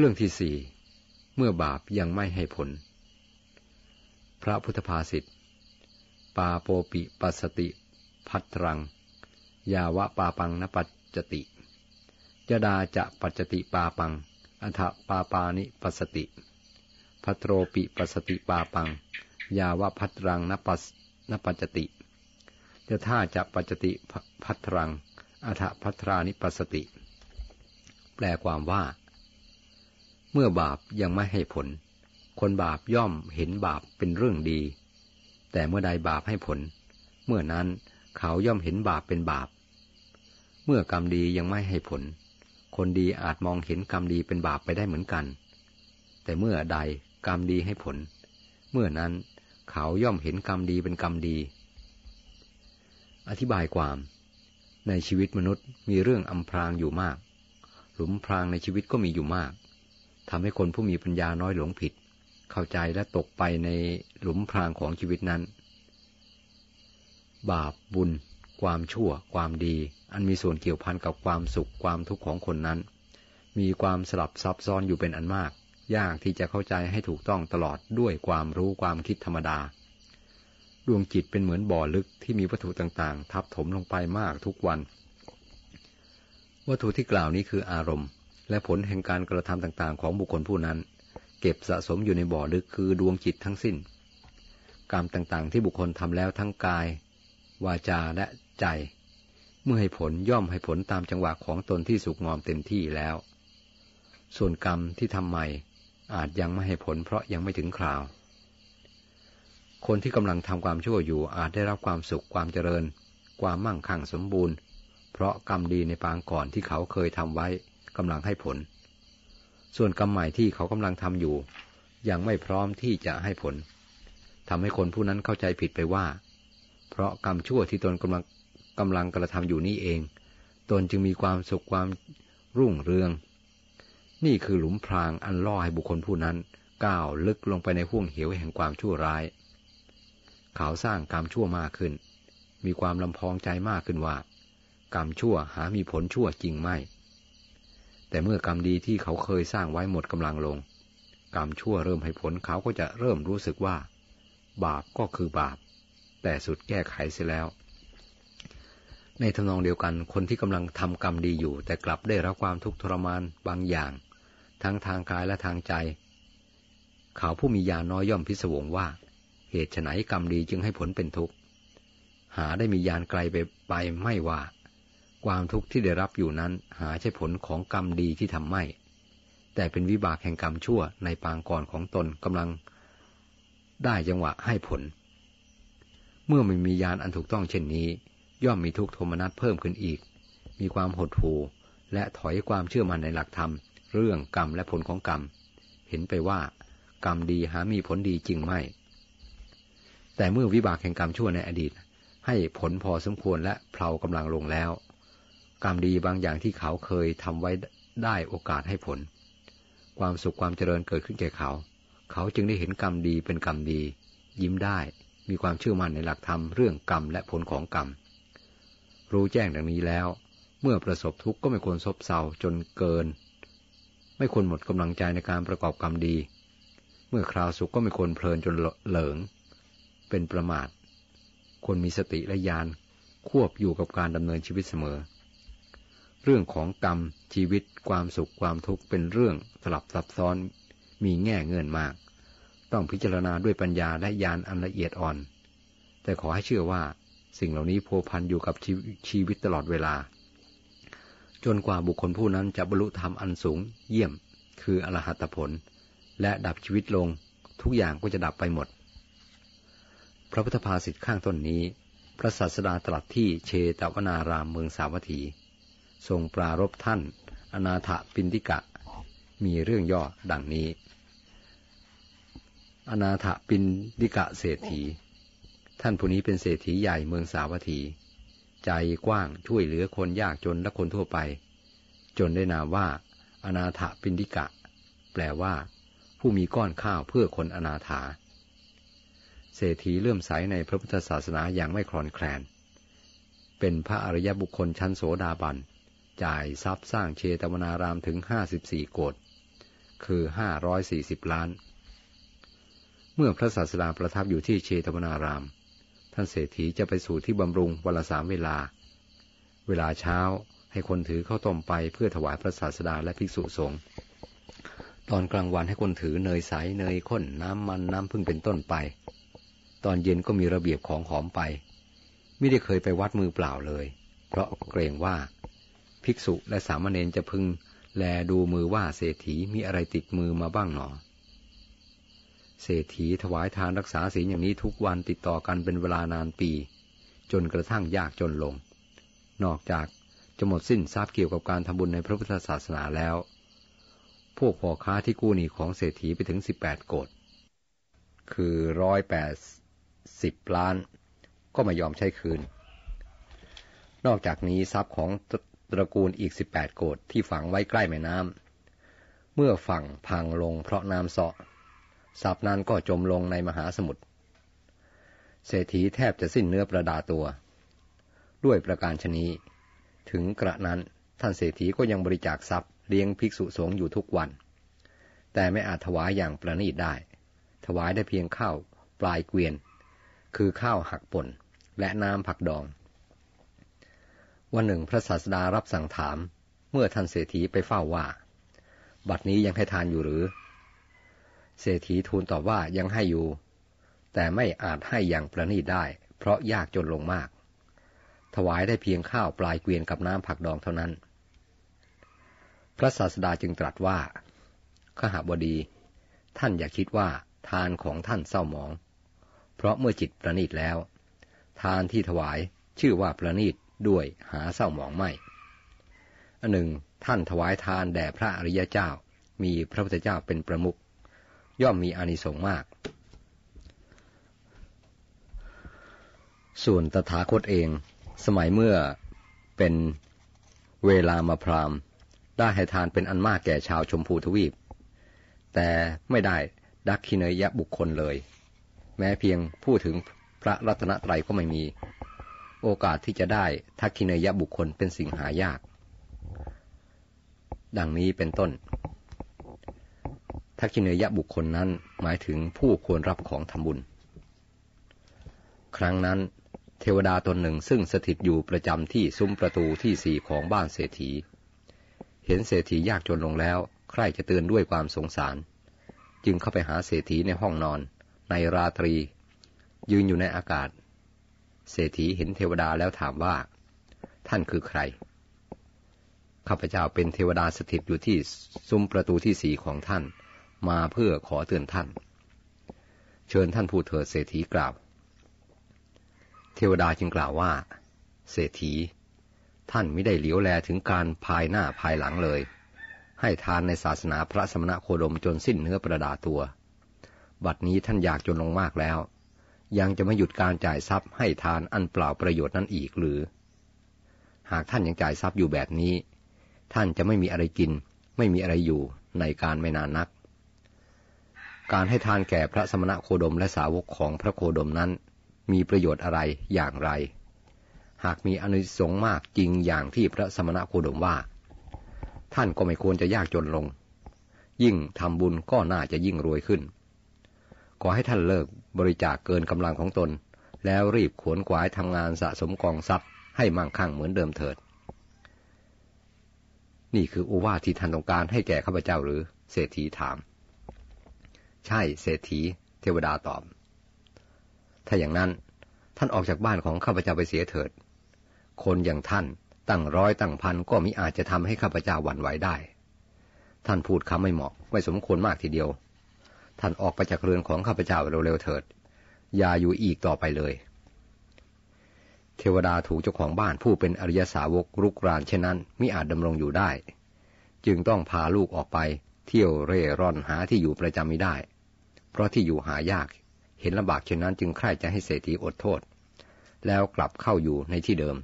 เรื่องที่สี่เมื่อบาปยังไม่ให้ผล พระพุทธภาษิตปาโปปิปัสติ พัทรัง ยาวะปาปังนปัจจติจดาจะปัจจติปาปัง อัฏปาปานิปัสติ พัทโรปิปัสติปาปัง ยาวะพัทรังนปัสนปัจจติจะท่าจะปัจจติพัทรัง อัฏพัทรานิปัสติ แปลความว่า เมื่อบาปยังไม่ให้ผล คนบาปย่อมเห็นบาปเป็นเรื่องดี แต่เมื่อใดบาปให้ผล เมื่อนั้นเขาย่อมเห็นบาปเป็นบาป เมื่อกรรมดียังไม่ให้ผล คนดีอาจมองเห็นกรรมดีเป็นบาปไปได้เหมือนกัน แต่เมื่อใดกรรมดีให้ผล เมื่อนั้นเขาย่อมเห็นกรรมดีเป็นกรรมดี อธิบายความ ในชีวิตมนุษย์มีเรื่องอำพรางอยู่มาก หลุมพรางในชีวิตก็มีอยู่มาก ทำให้คนผู้มีปัญญาน้อยหลงผิด เข้าใจและตกไปในหลุมพรางของชีวิตนั้น บาปบุญ ความชั่ว ความดี อันมีส่วนเกี่ยวพันกับความสุขความทุกข์ของคนนั้น มีความสลับซับซ้อนอยู่เป็นอันมาก ยากที่จะเข้าใจให้ถูกต้องตลอดด้วยความรู้ความคิดธรรมดา ดวงจิตเป็นเหมือนบ่อลึกที่มีวัตถุต่างๆ ทับถมลงไปมากทุกวัน วัตถุที่กล่าวนี้คืออารมณ์ และผลแห่งการกระทำต่างๆ ของบุคคลผู้นั้น เก็บสะสมอยู่ในบ่อลึกคือดวงจิตทั้งสิ้น กรรมต่างๆ ที่บุคคลทำแล้วทั้งกาย วาจาและใจ เมื่อให้ผลย่อมให้ผลตามจังหวะของตนที่สุกงอมเต็มที่แล้ว ส่วนกรรมที่ทำใหม่อาจยังไม่ให้ผลเพราะยังไม่ถึงคราว คนที่กำลังทำความชั่วอยู่อาจได้รับความสุขความเจริญ ความมั่งคั่งสมบูรณ์ เพราะกรรมดีในปางก่อนที่เขาเคยทำไว้ กำลังให้ผล ส่วนกรรมใหม่ที่เขากำลังทำอยู่ ยังไม่พร้อมที่จะให้ผลทำให้คนผู้นั้นเข้าใจผิดไปว่า เพราะกรรมชั่วที่ตนกำลังกำลังกระทำอยู่นี่เอง ตนจึงมีความสุขความรุ่งเรือง นี่คือหลุมพรางอันล่อให้บุคคลผู้นั้น ก้าวลึกลงไปในห่วงเหวแห่งความชั่วร้าย เขาสร้างกรรมชั่วมากขึ้น มีความลำพองใจมากขึ้นว่า กรรมชั่วหามีผลชั่วจริงไม่ แต่เมื่อกรรมดีที่เขาเคยสร้างไว้หมดกำลังลง กรรมชั่วเริ่มให้ผลเขาก็จะเริ่มรู้สึกว่า บาปก็คือบาป แต่สุดแก้ไขเสียแล้ว ในทำนองเดียวกันคนที่กำลังทำกรรมดีอยู่ แต่กลับได้รับความทุกข์ทรมานบางอย่าง ทั้งทางกายและทางใจ เขาผู้มียาน้อยย่อมพิศวงว่า เหตุไฉนกรรมดีจึงให้ผลเป็นทุกข์หาได้มียานไกลไปไปไม่ว่า ความทุกข์ที่ได้รับอยู่นั้นหาใช่ผลของกรรมดีที่ทำไม่ แต่เป็นวิบากแห่งกรรมชั่วในปางก่อนของตนกำลัง ได้จังหวะให้ผล เมื่อไม่มียานอันถูกต้องเช่นนี้ ย่อมมีทุกโทมนัสเพิ่มขึ้นอีก มีความหดหู่และถอยความเชื่อมั่นในหลักธรรม เรื่องกรรมและผลของกรรม เห็นไปว่ากรรมดีหามีผลดีจริงไม่ แต่เมื่อวิบากแห่งกรรมชั่วในอดีต ให้ผลพอสมควรและเพลากำลังลงแล้ว กรรมดีบางอย่างที่เขาเคยทำไว้ได้โอกาสให้ผล ความสุขความเจริญเกิดขึ้นแก่เขา เขาจึงได้เห็นกรรมดีเป็นกรรมดี ยิ้มได้ มีความเชื่อมั่นในหลักธรรมเรื่องกรรมและผลของกรรม รู้แจ้งดังนี้แล้ว เมื่อประสบทุกข์ก็ไม่ควรซบเซาจนเกิน ไม่ควรหมดกำลังใจในการประกอบกรรมดี เมื่อคราวสุขก็ไม่ควรเพลินจนเหลิง เป็นประมาทควรมีสติและญาณควบอยู่กับการดำเนินชีวิตเสมอ เรื่องของกรรม ชีวิต ความสุขความทุกข์เป็นเรื่องสลับซับซ้อน มีแง่เงินมาก ต้องพิจารณาด้วยปัญญาและญาณอันละเอียดอ่อน แต่ขอให้เชื่อว่า สิ่งเหล่านี้โพพันอยู่กับชชีวิตตลอดเวลา จนกว่าบุคคลผู้นั้นจะบรรลุธรรมอันสูง เยี่ยม คืออรหัตผล และดับชีวิตลง ทุกอย่างก็จะดับไปหมด พระพุทธภาษิตข้างต้นนี้ พระศาสดาตรัสที่เชตวนารามเมืองสาวัตถี ทรงปรารบท่าน อนาถปินติกะ มีเรื่องย่อดังนี้ อนาถปินติกะเศรษฐี ท่านผู้นี้เป็นเศรษฐีใหญ่เมืองสาวัตถี ใจกว้างช่วยเหลือคนยากจนและคนทั่วไป จนได้นามว่า อนาถปินติกะ แปลว่า ผู้มีก้อนข้าวเพื่อคนอนาถาเศรษฐีเลื่อมใสในพระพุทธศาสนาอย่างไม่คลอนแคลน เป็นพระอริยบุคคลชั้นโสดาบัน จ่ายทรัพย์สร้างเชตวนารามถึงห้าสิบสี่โกดคือห้าร้อยสี่สิบล้าน เมื่อพระศาสดาประทับอยู่ที่เชตวนาราม ท่านเศรษฐีจะไปสู่ที่บำรุงวันละสามเวลา เวลาเช้าให้คนถือข้าวต้มไปเพื่อถวายพระศาสดาและภิกษุสงฆ์ ตอนกลางวันให้คนถือเนยใสเนยข้นน้ำมันน้ำพึ่งเป็นต้นไป ตอนเย็นก็มีระเบียบของหอมไป ไม่ได้เคยไปวัดมือเปล่าเลย เพราะเกรงว่า ภิกษุและสามเณรจะพึง แลดูมือว่าเศรษฐีมีอะไรติดมือมาบ้างหนอ เศรษฐีถวายทานรักษาศีลอย่างนี้ทุกวันติดต่อกันเป็นเวลานานปี จนกระทั่งยากจนลง นอกจากจะหมดสิ้นทรัพย์เกี่ยวกับการทำบุญในพระพุทธศาสนาแล้ว พวกพ่อค้าที่กู้หนี้ของเศรษฐีไปถึงสิบแปดโกดคือร้อยแปดสิบล้าน ก็ไม่ยอมใช้คืน นอกจากนี้ทรัพย์ของ ตระกูลอีกสิบแปดโกดที่ฝังไว้ใกล้แม่น้ำ เมื่อฝั่งพังลงเพราะน้ำเสาะทรัพย์นั้นก็จมลงในมหาสมุทร เศรษฐีแทบจะสิ้นเนื้อประดาตัว ด้วยประการชนีถึงกระนั้นท่านเศรษฐีก็ยังบริจาคทรัพย์เลี้ยงภิกษุสงฆ์อยู่ทุกวัน แต่ไม่อาจถวายอย่างประณีตได้ ถวายได้เพียงข้าวปลายเกวียน คือข้าวหักป่นและน้ำผักดอง วันหนึ่งพระศาสดารับสั่งถาม เมื่อท่านเศรษฐีไปเฝ้าว่า บัดนี้ยังให้ทานอยู่หรือ เศรษฐีทูลตอบว่ายังให้อยู่ แต่ไม่อาจให้อย่างประณีตได้ เพราะยากจนลงมาก ถวายได้เพียงข้าวปลายเกวียนกับน้ำผักดองเท่านั้น พระศาสดาจึงตรัสว่าขหาบดี ท่านอย่าคิดว่าทานของท่านเศร้าหมอง เพราะเมื่อจิตประณีตแล้ว ทานที่ถวายชื่อว่าประณีต ด้วยหาเศร้าหมองไม่ อันหนึ่ง ท่านถวายทานแด่พระอริยเจ้า มีพระพุทธเจ้าเป็นประมุขย่อมมีอานิสงส์มาก ส่วนตถาคตเอง สมัยเมื่อเป็นเวลามาพรามได้ให้ทานเป็นอันมากแก่ชาวชมพูทวีป แต่ไม่ได้ดักคิเนยะบุคคลเลย แม้เพียงพูดถึงพระรัตนตรัยก็ไม่มี โอกาสที่จะได้ทักคิเนยะบุคคลเป็นสิ่งหายาก ดังนี้เป็นต้น ทักคิเนยะบุคคลนั้นหมายถึงผู้ควรรับของทำบุญ ครั้งนั้น เทวดาตนหนึ่งซึ่งสถิตอยู่ประจำที่ซุ้มประตูที่สี่ของบ้านเศรษฐี เห็นเศรษฐียากจนลงแล้ว ใคร่จะเตือนด้วยความสงสาร จึงเข้าไปหาเศรษฐีในห้องนอน ในราตรี ยืนอยู่ในอากาศ เศรษฐีเห็นเทวดาแล้วถามว่า ท่านคือใคร ข้าพเจ้าเป็นเทวดาสถิตอยู่ที่ซุ้มประตูที่สี่ของท่าน มาเพื่อขอเตือนท่าน เชิญท่านพูดเถิดเศรษฐีกล่าว เทวดาจึงกล่าวว่า เศรษฐี ท่านไม่ได้เหลียวแลถึงการภายหน้าภายหลังเลย ให้ทานในศาสนาพระสมณโคดมจนสิ้นเนื้อประดาตัว บัดนี้ท่านอยากจนลงมากแล้ว ยังจะไม่หยุดการจ่ายทรัพย์ให้ทานอันเปล่าประโยชน์นั้นอีกหรือ หากท่านยังจ่ายทรัพย์อยู่แบบนี้ ท่านจะไม่มีอะไรกิน ไม่มีอะไรอยู่ในการไม่นานนัก การให้ทานแก่พระสมณะโคดมและสาวกของพระโคดมนั้น มีประโยชน์อะไรอย่างไร หากมีอนุสงส์มากจริงอย่างที่พระสมณะโคดมว่า ท่านก็ไม่ควรจะยากจนลง ยิ่งทำบุญก็น่าจะยิ่งรวยขึ้น ขอให้ท่านเลิกบริจาคเกินกำลังของตน แล้วรีบขวนขวายทำงานสะสมกองทรัพย์ให้มั่งคั่งเหมือนเดิมเถิด นี่คืออุวาที่ท่านต้องการให้แก่ข้าพเจ้าหรือ เศรษฐีถาม ใช่เศรษฐี เทวดาตอบ ถ้าอย่างนั้นท่านออกจากบ้านของข้าพเจ้าไปเสียเถิด คนอย่างท่านตั้งร้อยตั้งพันก็มิอาจจะทำให้ข้าพเจ้าหวั่นไหวได้ ท่านพูดคำไม่เหมาะไม่สมควรมากทีเดียว ท่านออกไปจากเรือนของข้าพเจ้าเร็วๆเถิด อย่าอยู่อีกต่อไปเลย เทวดาถูกเจ้าของบ้านผู้เป็นอริยสาวกรุกรานเช่นนั้นมิอาจดำรงอยู่ได้ จึงต้องพาลูกออกไปเที่ยวเร่ร่อนหาที่อยู่ประจำไม่ได้ เพราะที่อยู่หายาก เห็นลำบากเช่นนั้นจึงใคร่จะให้เศรษฐีอดโทษ แล้วกลับเข้าอยู่ในที่เดิม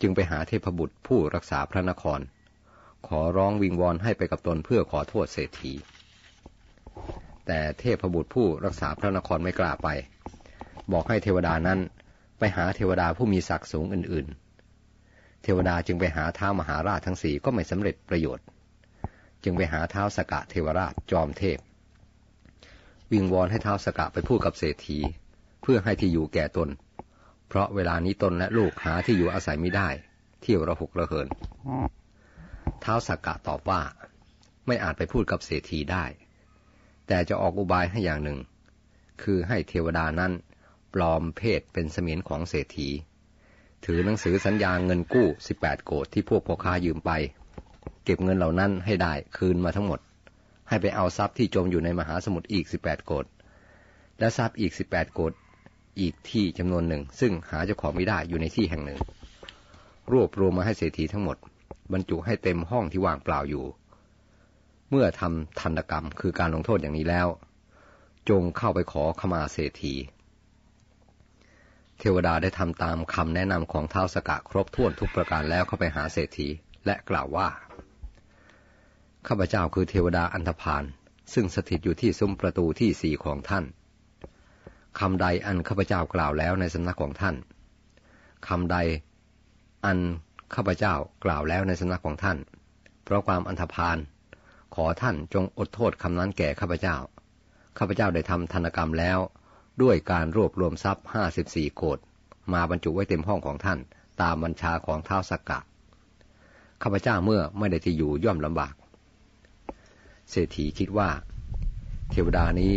จึงไปหาเทพบุตรผู้รักษาพระนคร ขอร้องวิงวอนให้ไปกับตนเพื่อขอโทษเศรษฐี แต่เทพบุตรผู้รักษาพระนครไม่กล้าไป บอกให้เทวดานั้นไปหาเทวดาผู้มีศักดิ์สูงอื่น ๆ เทวดาจึงไปหาท้ามหาราชทั้งสี่ก็ไม่สำเร็จประโยชน์ จึงไปหาเท้าสกะเทวราชจอมเทพ วิงวอนให้เท้าสกะไปพูดกับเศรษฐี เพื่อให้ที่อยู่แก่ตน เพราะเวลานี้ตนและลูกหาที่อยู่อาศัยไม่ได้ เที่ยวระหกระเหิน เท้าสกะตอบว่า ไม่อาจไปพูดกับเศรษฐีได้ แต่จะออกอุบายให้อย่างหนึ่ง คือให้เทวดานั้นปลอมเพศเป็นเสมียนของเศรษฐี ถือหนังสือสัญญาเงินกู้สิบแปดโกดที่พวกพ่อค้ายืมไป เก็บเงินเหล่านั้นให้ได้คืนมาทั้งหมด ให้ไปเอาทรัพย์ที่จมอยู่ในมหาสมุทรอีกสิบแปดโกดและทรัพย์อีกสิบแปดโกดอีกที่จำนวนหนึ่ง ซึ่งหาเจ้าของไม่ได้อยู่ในที่แห่งหนึ่ง รวบรวมมาให้เศรษฐีทั้งหมด บรรจุให้เต็มห้องที่ว่างเปล่าอยู่ เมื่อทำทันกรรมคือการลงโทษอย่างนี้แล้ว จงเข้าไปขอขมาเศรษฐี เทวดาได้ทำตามคำแนะนำของเท้าสกะครบถ้วนทุกประการแล้วเข้าไปหาเศรษฐีและกล่าวว่า ข้าพเจ้าคือเทวดาอันธพาลซึ่งสถิตอยู่ที่ซุ้มประตูที่สี่ของท่านคำใดอันข้าพเจ้ากล่าวแล้วในสำนักของท่านคำใดอันข้าพเจ้ากล่าวแล้วในสำนักของท่าน เพราะความอันธพาล ขอท่านจงอดโทษคำนั้นแก่ข้าพเจ้า ข้าพเจ้าได้ทำธนกรรมแล้ว ด้วยการรวบรวมทรัพย์ห้าสิบสี่โกดมาบรรจุไว้เต็มห้องของท่าน ตามบัญชาของเท้าสักกะ ข้าพเจ้าเมื่อไม่ได้ที่อยู่ย่อมลำบาก เศรษฐีคิดว่า เทวดานี้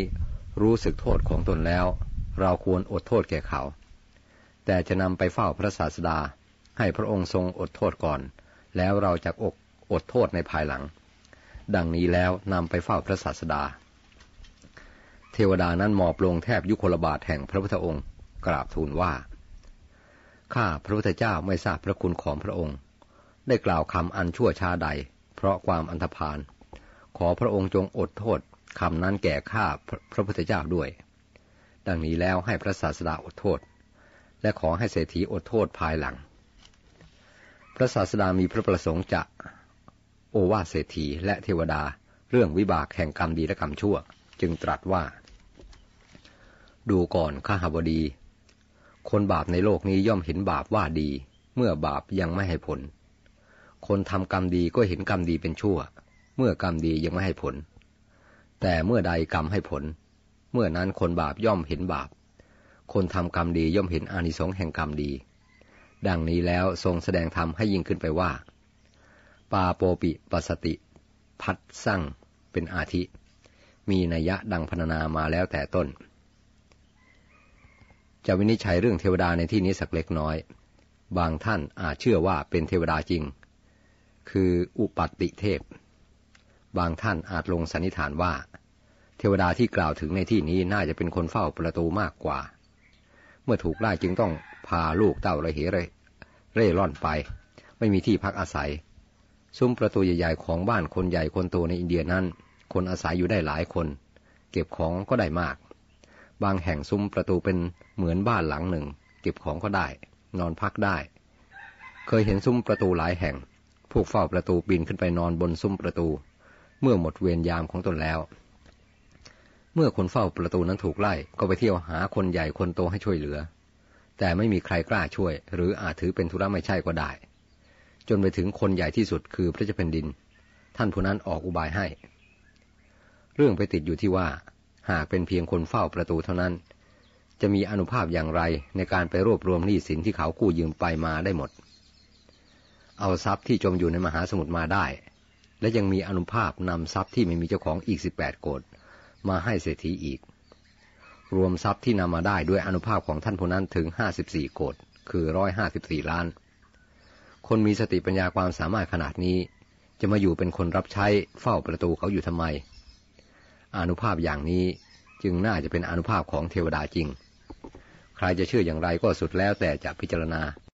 รู้สึกโทษของตนแล้ว เราควรอดโทษแก่เขา แต่จะนำไปเฝ้าพระศาสดาให้พระองค์ทรงอดโทษก่อน แล้วเราจะอกอดโทษในภายหลัง ดังนี้แล้วนำไปเฝ้าพระศาสดา เทวดานั้นหมอบลงแทบยุคลบาทแห่งพระพุทธองค์ กราบทูลว่า ข้าพระพุทธเจ้าไม่ทราบพระคุณของพระองค์ ได้กล่าวคำอันชั่วช้าใด เพราะความอันธพาล ขอพระองค์จงอดโทษคำนั้นแก่ข้าพระพุทธเจ้าด้วย ดังนี้แล้วให้พระศาสดาอดโทษ และขอให้เศรษฐีอดโทษภายหลัง พระศาสดามีพระประสงค์จะ โอวาเศรษฐีและเทวดา เรื่องวิบากแห่งกรรมดีและกรรมชั่ว จึงตรัสว่า ดูก่อนข้าหบดี คนบาปในโลกนี้ย่อมเห็นบาปว่าดี เมื่อบาปยังไม่ให้ผล คนทำกรรมดีก็เห็นกรรมดีเป็นชั่ว เมื่อกรรมดียังไม่ให้ผล แต่เมื่อใดกรรมให้ผล เมื่อนั้นคนบาปย่อมเห็นบาป คนทำกรรมดีย่อมเห็นอานิสงส์แห่งกรรมดี ดังนี้แล้วทรงแสดงธรรมให้ยิ่งขึ้นไปว่า ปาโปปิปสติ พัดสั่งเป็นอาทิ มีนัยยะดังพรรณนามาแล้วแต่ต้น จะวินิจฉัยเรื่องเทวดาในที่นี้สักเล็กน้อย บางท่านอาจเชื่อว่าเป็นเทวดาจริง คืออุปัติเทพ บางท่านอาจลงสันนิษฐานว่า เทวดาที่กล่าวถึงในที่นี้น่าจะเป็นคนเฝ้าประตูมากกว่า เมื่อถูกไล่จึงต้องพาลูกเต่าระเหเร่ร่อนไป ไม่มีที่พักอาศัย ซุ้มประตูใหญ่ๆของบ้านคนใหญ่คนโตในอินเดียนั้น คนอาศัยอยู่ได้หลายคน เก็บของก็ได้มาก บางแห่งซุ้มประตูเป็นเหมือนบ้านหลังหนึ่ง เก็บของก็ได้ นอนพักได้ เคยเห็นซุ้มประตูหลายแห่ง พวกเฝ้าประตูปีนขึ้นไปนอนบนซุ้มประตู เมื่อหมดเวรยามของตนแล้ว เมื่อคนเฝ้าประตูนั้นถูกไล่ก็ไปเที่ยวหาคนใหญ่คนโตให้ช่วยเหลือ แต่ไม่มีใครกล้าช่วย หรืออาจถือเป็นธุระไม่ใช่ก็ได้ จนไปถึงคนใหญ่ที่สุดคือพระเจ้าแผ่นดิน ท่านผู้นั้นออกอุบายให้ เรื่องไปติดอยู่ที่ว่า หากเป็นเพียงคนเฝ้าประตูเท่านั้น จะมีอนุภาพอย่างไรในการไปรวบรวมหนี้สินที่เขากู้ยืมไปมาได้หมด เอาทรัพย์ที่จมอยู่ในมหาสมุทรมาได้ และยังมีอนุภาพนำทรัพย์ที่ไม่มีเจ้าของอีกสิบแปดโกดมาให้เศรษฐีอีก รวมทรัพย์ที่นำมาได้ด้วยอนุภาพของท่านผู้นั้นถึงห้าสิบสี่โกดคือร้อยห้าสิบสี่ล้าน คนมีสติปัญญาความสามารถขนาดนี้ จะมาอยู่เป็นคนรับใช้เฝ้าประตูเขาอยู่ทำไม อนุภาพอย่างนี้จึงน่าจะเป็นอนุภาพของเทวดาจริง ใครจะเชื่ออย่างไรก็สุดแล้วแต่จะพิจารณา